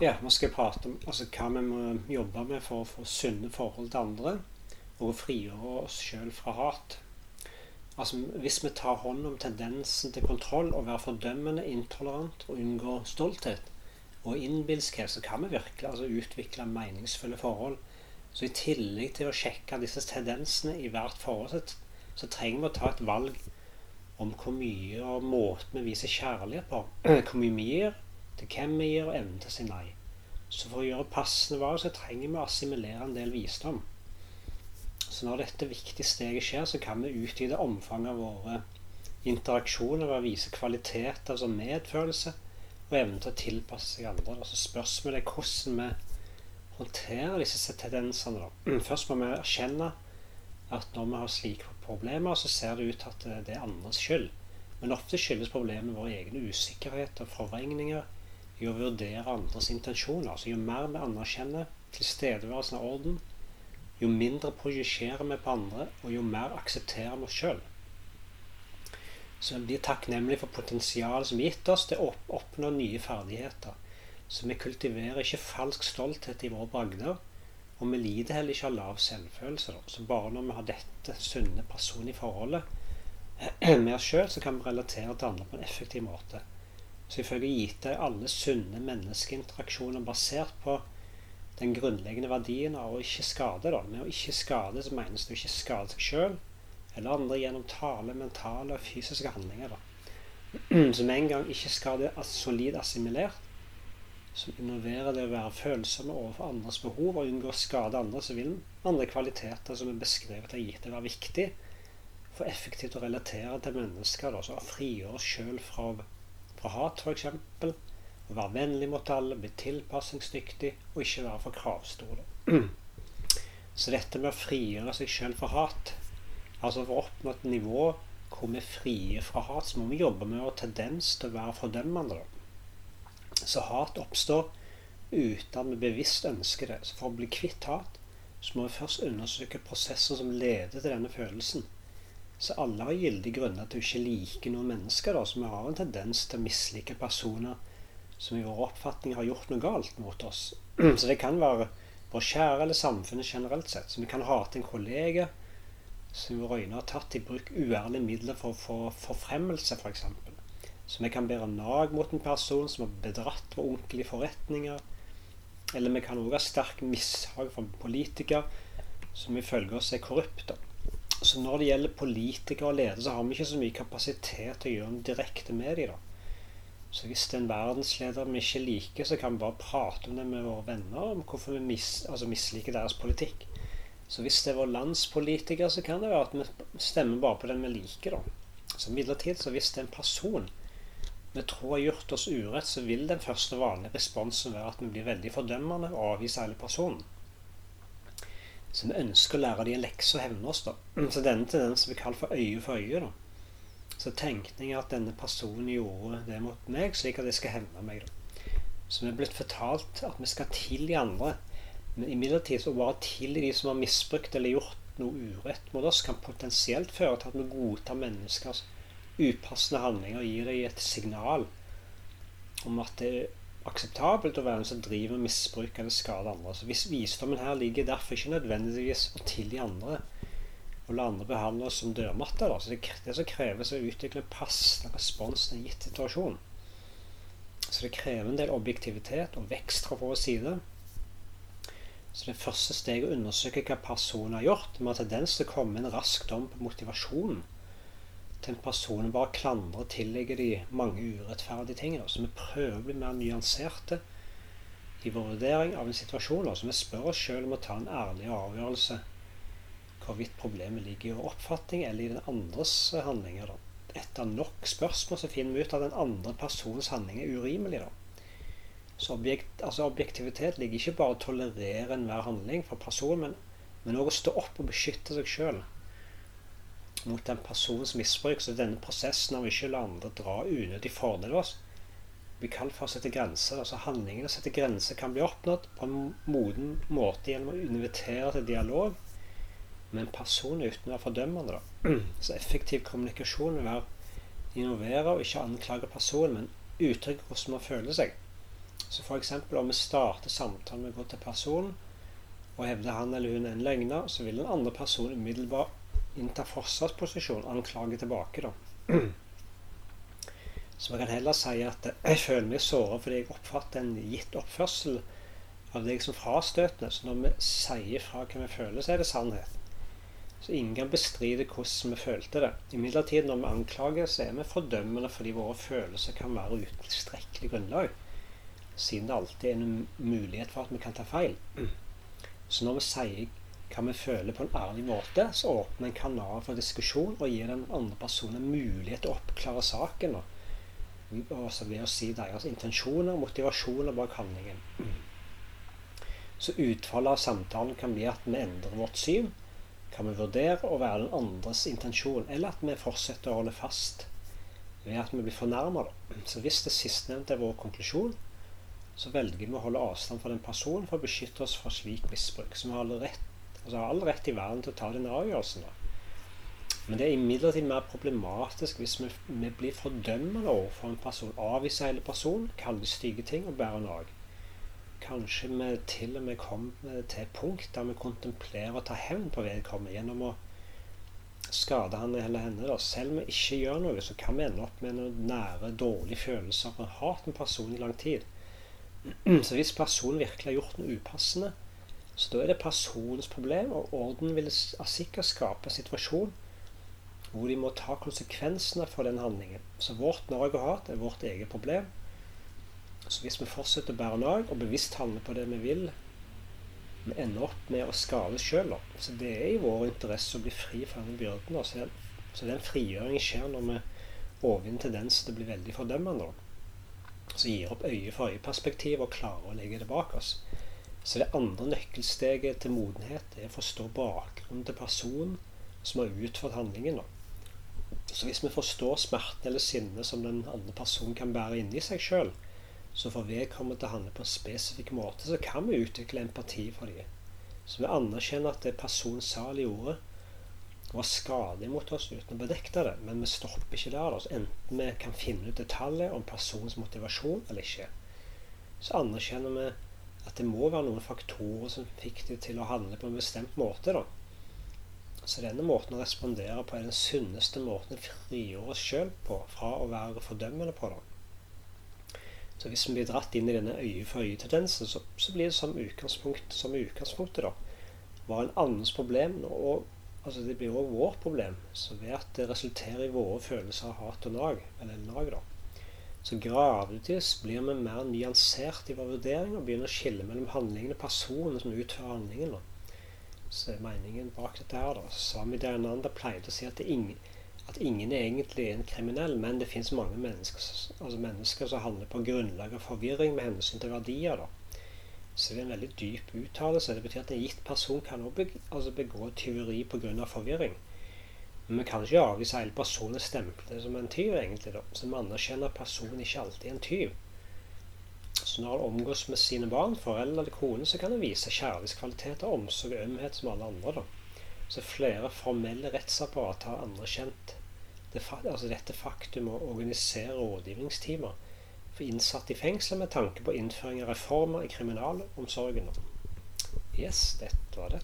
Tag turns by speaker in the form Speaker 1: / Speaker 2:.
Speaker 1: Ja, nå skal prate om altså, hva vi må jobbe med for å få sunne forhold til andre, og frigjøre oss sjøl fra hat. Altså, Hvis vi tar hånd om tendensen til kontroll og være fordømmende, intolerant og unngår stolthet og innbilskhet, så kan vi virkelig altså, utvikle meningsfulle forhold. Så i tillegg til å sjekke disse tendensene i hvert forhold, så trenger vi å ta et valg om hvor mye og måten vi viser kjærlighet på. Hvor mye vi gir, til hvem vi gir, og evnen til å si nei. Så for å gjøre passende valg, så trenger vi å assimilere en del visdom. Så når dette viktige steget skjer, så kan vi utvide omfanget av våre interaksjoner ved å vise kvaliteter som medfølelse og evne til å tilpasse seg andre. Så spørsmålet er hvordan vi håndterer disse tendensene. Først må vi erkjenne at når vi har slike problemer, så ser det ut til at det er andres skyld. Men ofte skyldes problemene våre egne usikkerheter, og forvrengninger i å vurdere andres intensjoner. Så jo mer vi anerkjenner tilstedeværelsen av orden, jo mindre projiserer vi på andre, og jo mer aksepterer vi oss sjøl. Så vi blir takknemlige for potensialet som er gitt oss til å oppnå nye ferdigheter. Så vi kultiverer ikke falsk stolthet i våre bragder, og vi lider heller ikke av lav selvfølelse. Da. Så bare når vi har dette sunne personlige forholdet med oss sjøl, så kan vi relatere til andre på en effektiv måte. Så gitt deg er alle sunne menneskeinteraksjoner basert på den grunnleggende verdien av å ikke skade. Da. Med å ikke skade så menes det å ikke skade seg sjøl eller andre gjennom tale, mentale og fysiske handlinger. Da. Med en gang ikke skade solid assimilert, som innoverer det å være følsomme overfor andres behov og unngå å skade andre, så vil andre kvaliteter som er beskrevet av gitt, være viktig for effektivt å relatere til mennesker. Da, så frigjøre oss sjøl fra, fra hat, f.eks. Å være vennlig mot alle, bli tilpasningsdyktig og ikke være for kravstor. Så dette med å frigjøre seg sjøl fra hat Altså for å oppnå et nivå hvor vi er frie fra hat, så må vi jobbe med ha tendens til å være fordømmende. så hat oppstår uten at vi bevisst ønsker det. Så for å bli kvitt hat, så må vi først undersøke prosessen som leder til denne følelsen. Så alle har gyldige grunner til å ikke like noen mennesker, da, så vi har en tendens til å mislike personer som i vår oppfatning har gjort noe galt mot oss. Så det kan være vår kjære eller samfunnet generelt sett. Så vi kan hate en kollega som i våre øyne har tatt i bruk uærlige midler for å få forfremmelse, f.eks. For. Så vi kan bære nag mot en person som har bedratt vår onkel i forretninger. Eller vi kan òg ha sterk mishag for politikere som ifølge oss er korrupte. Så når det gjelder politikere og ledere, så har vi ikke så mye kapasitet til å gjøre noe direkte med dem. da. Så hvis det er en verdensleder vi ikke liker, så kan vi bare prate om det med våre venner om hvorfor vi mis, altså misliker deres politikk. Så hvis det er vår landspolitiker, så kan det være at vi stemmer bare på den vi liker. da. Så midlertidig, så hvis det er en person vi tror har gjort oss urett, så vil den første vanlige responsen være at vi blir veldig fordømmende og avviser hele personen. Så vi ønsker å lære dem en lekse og hevne oss. da. Så denne tendensen vi kaller for øye for øye. da. Så tenkningen er at denne personen gjorde det mot meg, slik at jeg skal hevne meg. da. Så vi er blitt fortalt at vi skal tilgi andre. Men imidlertid så bare tilgi de som har misbrukt eller gjort noe urett mot oss, kan potensielt føre til at vi godtar menneskers upassende handlinger og gir dem et signal om at det akseptabelt å være en som driver med misbruk eller skader andre. Så hvis Visdommen her ligger derfor ikke nødvendigvis å tilgi andre og la andre behandle oss som dørmatter. Så det, det som kreves, er å utvikle pass passende respons til en gitt situasjon. Så det krever en del objektivitet og vekst fra vår side. Så det første steget er å undersøke hva personen har gjort. Vi har tendens til å komme en rask dom på motivasjonen til person bare klandrer og tillegger de mange urettferdige ting. Så vi prøver å bli mer nyanserte i vår vurdering av en situasjon. Så vi spør oss sjøl om å ta en ærlig avgjørelse hvorvidt problemet ligger i vår oppfatning eller i den andres handlinger. Da. Etter nok spørsmål så finner vi ut at den andre persons handling er urimelig. Da. Så objekt, altså objektivitet ligger ikke bare å tolerere enhver handling fra personen, men òg å stå opp og beskytte seg sjøl mot en persons misbruk. Så denne prosessen av ikke å la andre dra unødig fordel av oss, blir kalt for å sette grenser. Altså Handlingen å sette grenser kan bli oppnådd på en moden måte gjennom å invitere til dialog med en person uten å være fordømmende. Da. Så effektiv kommunikasjon vil være innovere og ikke anklage personen, men uttrykke hvordan man føler seg. Så f.eks. om vi starter samtalen med å gå til personen og hevder han eller hun en løgner, så vil den andre personen umiddelbart innta forsvarsposisjon, anklage tilbake, da. Så man kan heller si at jeg føler meg såra fordi jeg oppfatter en gitt oppførsel av deg som frastøtende. Så når vi sier fra hva vi føler, så er det sannhet. Så ingen kan bestride hvordan vi følte det. Imidlertid, når vi anklager, så er vi fordømmende fordi våre følelser kan være uten tilstrekkelig grunnlag. Siden det alltid er en mulighet for at vi kan ta feil. Så når vi sier hva vi føler på en ærlig måte, så åpner en kanal for diskusjon og gir den andre personen mulighet til å oppklare saken. Og også ved å si deres intensjoner motivasjoner bak handlingen. Så utfallet av samtalen kan bli at vi endrer vårt syn. Kan vi vurdere å være den andres intensjon, eller at vi fortsetter å holde fast ved at vi blir fornærma. Så hvis det sistnevnte er vår konklusjon, så velger vi å holde avstand fra den personen for å beskytte oss fra slik misbruk. Så vi har rett, altså all rett i verden til å ta den avgjørelsen. Men det er imidlertid mer problematisk hvis vi, vi blir fordømmende overfor en person. Avviser hele personen, kaller stygge ting og bærer nag. Kanskje vi til og med kommer til et punkt der vi kontemplerer å ta hevn på vedkommende gjennom å skade han eller henne. Da. Selv om vi ikke gjør noe, så kan vi ende opp med noen nære, dårlige følelser og hat en person i lang tid. Så hvis personen virkelig har gjort noe upassende, så da er det personens problem, og orden vil sikkert skape en situasjon hvor de må ta konsekvensene for den handlingen. Så vårt Norge og hat er vårt eget problem. Så hvis vi fortsetter å bære nag og bevisst handle på det vi vil, vi ender opp med å skade sjøl. Så det er i vår interesse å bli fri fra den byrden. Så den, så den frigjøringen skjer når vi overvinner tendensen til å bli veldig fordømmende Så gir opp øye for øye-perspektiv og klarer å legge det bak oss. Så det andre nøkkelsteget til modenhet er å forstå bakgrunnen til personen som har utført handlingen. Så hvis vi forstår smerten eller sinnet som den andre personen kan bære inni seg sjøl, så får vedkommende til å handle på en spesifikk måte, så kan vi utvikle empati for dem. Så vi anerkjenner at det personen sa eller gjorde, var skadelig mot oss uten å bedekte det. Men vi stopper ikke der. Altså, enten vi kan finne ut detaljer om personens motivasjon eller ikke, så anerkjenner vi at det må være noen faktorer som fikk de til å handle på en bestemt måte. da. Så denne måten å respondere på er den sunneste måten å frigjøre oss sjøl på fra å være fordømmende på. da. Så hvis vi blir dratt inn i denne øye-for-øye-tendensen, så, så, blir det som, utgangspunkt, som utgangspunktet da, var en annens problem. og altså det blir òg vårt problem. Så ved at det resulterer i våre følelser av hat og nag, eller nag, da, så gradvis blir vi mer nyansert i vår vurdering og begynner å skille mellom handlingene og personene som utfører handlingen. Så er meningen bak dette her, da. Swami Dayananda pleide å si at, ingen, at ingen er egentlig en kriminell, men det fins mange mennesker, altså mennesker som handler på grunnlag av forvirring med hensyn til verdier. da. Så det er en veldig dyp uttalelse. Det betyr at en gitt person kan også altså begå tyveri pga. forvirring. Men vi kan ikke avvise hele personen stemple som en tyv, egentlig. da. Så vi anerkjenner personen ikke alltid en tyv. Så når han omgås med sine barn, foreldre eller kone, så kan han vise kjærlighetskvaliteter, omsorg og ømhet som alle andre. da. Så flere formelle rettsapparat har anerkjent det, altså dette faktum å organisere rådgivningstimer for innsatte i fengsel med tanke på innføring av reformer i kriminalomsorgen. Yes, dette var det.